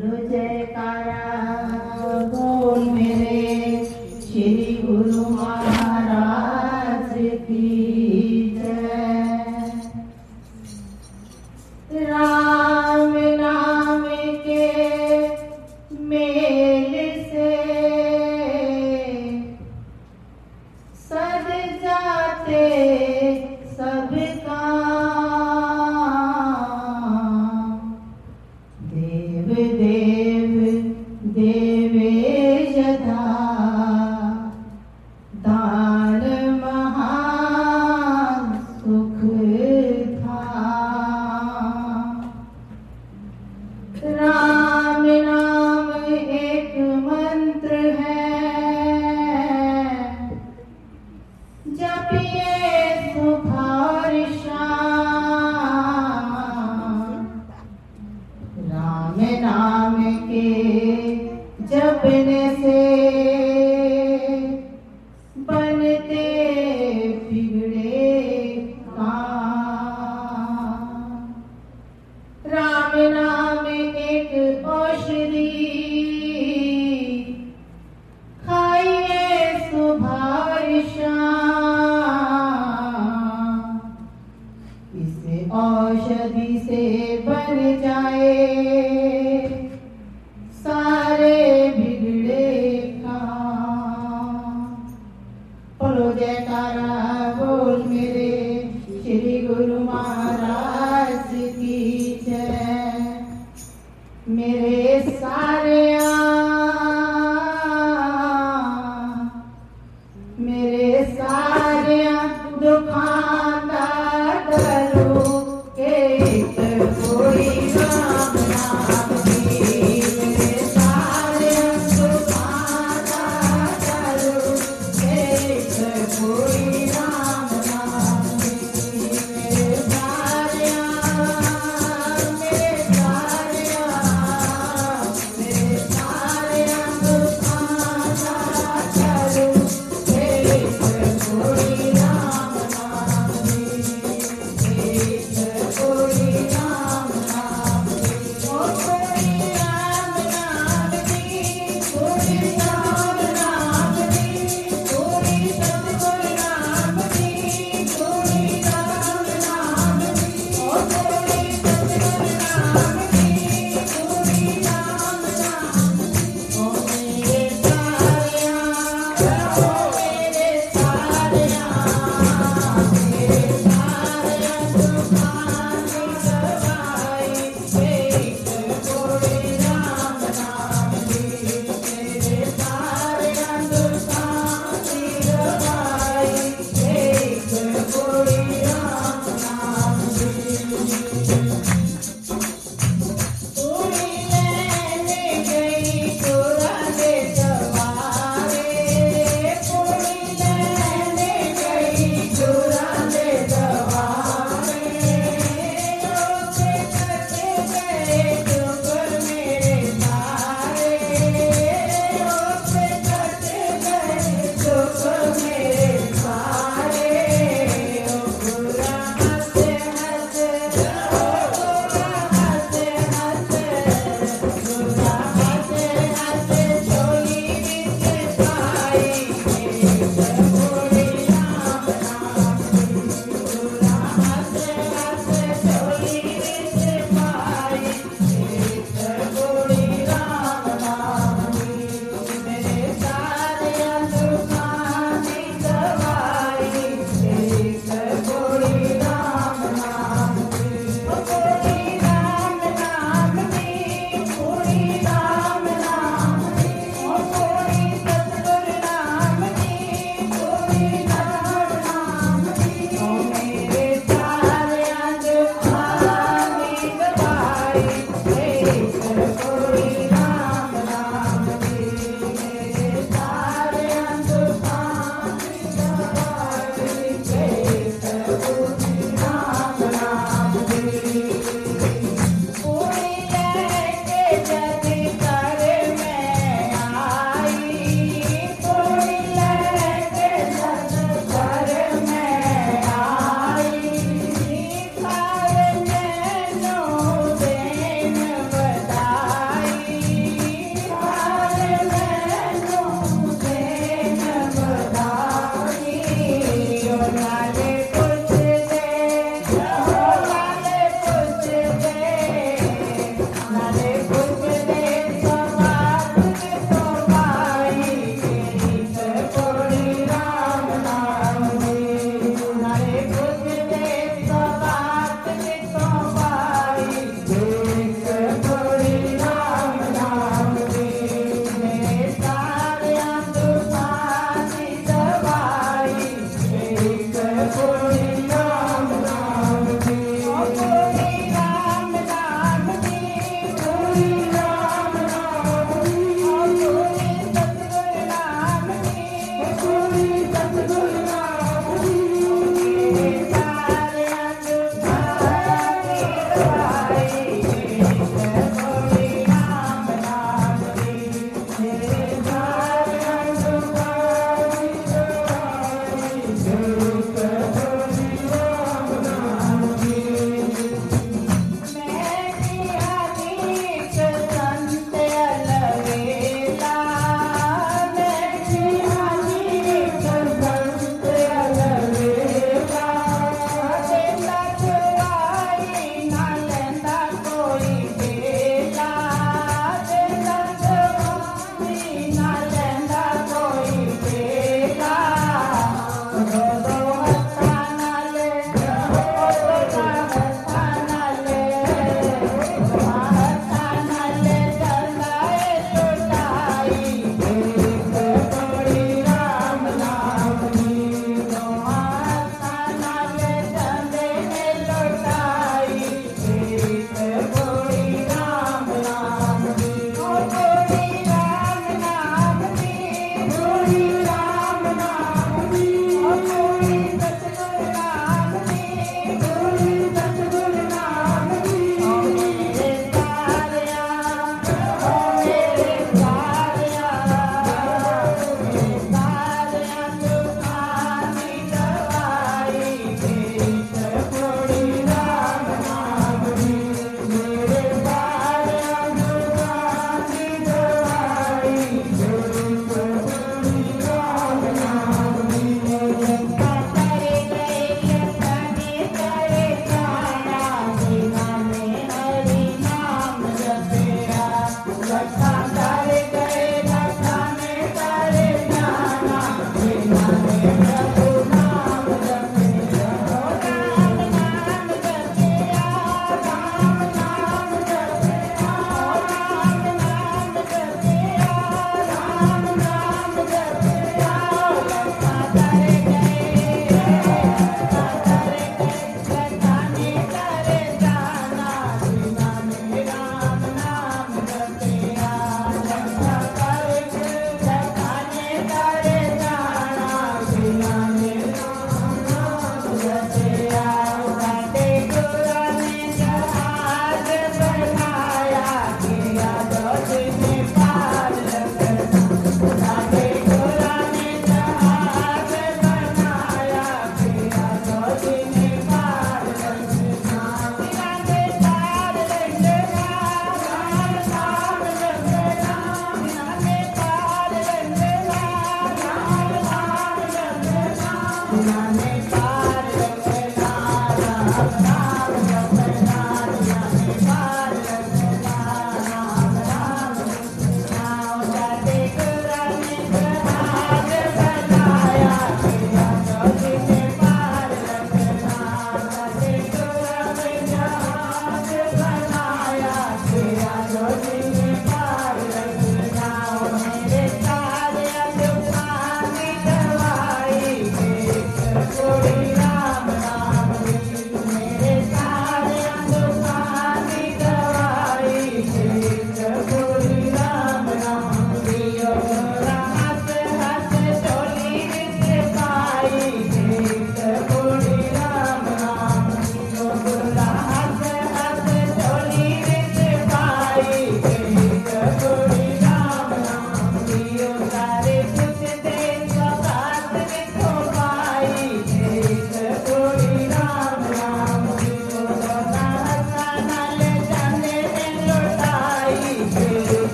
जयकारा नाम के जपने से